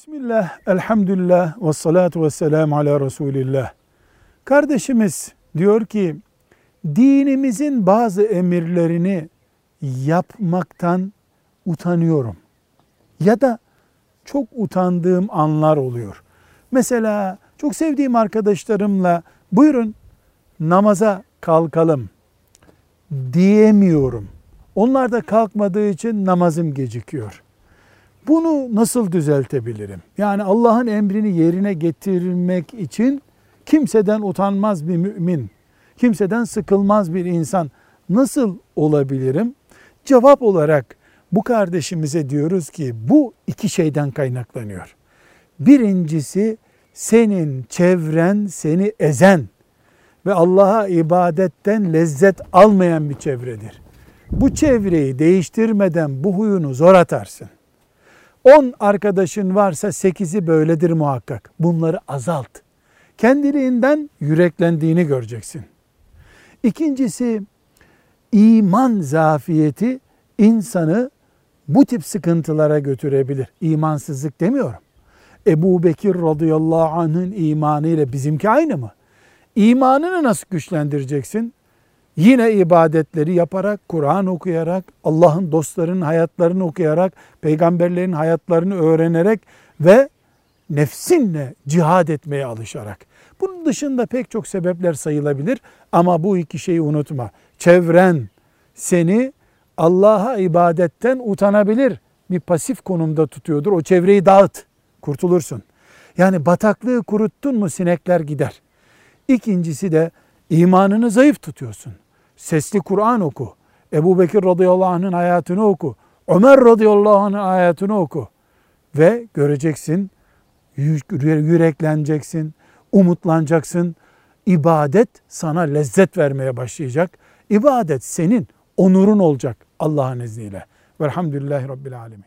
Bismillah, elhamdülillah, ve salatu ve selamu ala Resulillah. Kardeşimiz diyor ki, dinimizin bazı emirlerini yapmaktan utanıyorum. Ya da çok utandığım anlar oluyor. Mesela çok sevdiğim arkadaşlarımla buyurun namaza kalkalım diyemiyorum. Onlar da kalkmadığı için namazım gecikiyor. Bunu nasıl düzeltebilirim? Yani Allah'ın emrini yerine getirmek için kimseden utanmaz bir mümin, kimseden sıkılmaz bir insan nasıl olabilirim? Cevap olarak bu kardeşimize diyoruz ki bu iki şeyden kaynaklanıyor. Birincisi senin çevren seni ezen ve Allah'a ibadetten lezzet almayan bir çevredir. Bu çevreyi değiştirmeden bu huyunu zor atarsın. 10 arkadaşın varsa 8'i böyledir muhakkak. Bunları azalt. Kendiliğinden yüreklendiğini göreceksin. İkincisi iman zafiyeti insanı bu tip sıkıntılara götürebilir. İmansızlık demiyorum. Ebu Bekir radıyallahu anh'ın imanı ile bizimki aynı mı? İmanını nasıl güçlendireceksin? Yine ibadetleri yaparak, Kur'an okuyarak, Allah'ın dostlarının hayatlarını okuyarak, peygamberlerin hayatlarını öğrenerek ve nefsinle cihad etmeye alışarak. Bunun dışında pek çok sebepler sayılabilir ama bu iki şeyi unutma. Çevren seni Allah'a ibadetten utanabilir bir pasif konumda tutuyordur. O çevreyi dağıt, kurtulursun. Yani bataklığı kuruttun mu sinekler gider. İkincisi de imanını zayıf tutuyorsun. Sesli Kur'an oku. Ebu Bekir radıyallahu anh'ın hayatını oku. Ömer radıyallahu anh'ın hayatını oku. Ve göreceksin, yürekleneceksin, umutlanacaksın. İbadet sana lezzet vermeye başlayacak. İbadet senin onurun olacak Allah'ın izniyle. Velhamdülillahi Rabbil Alemin.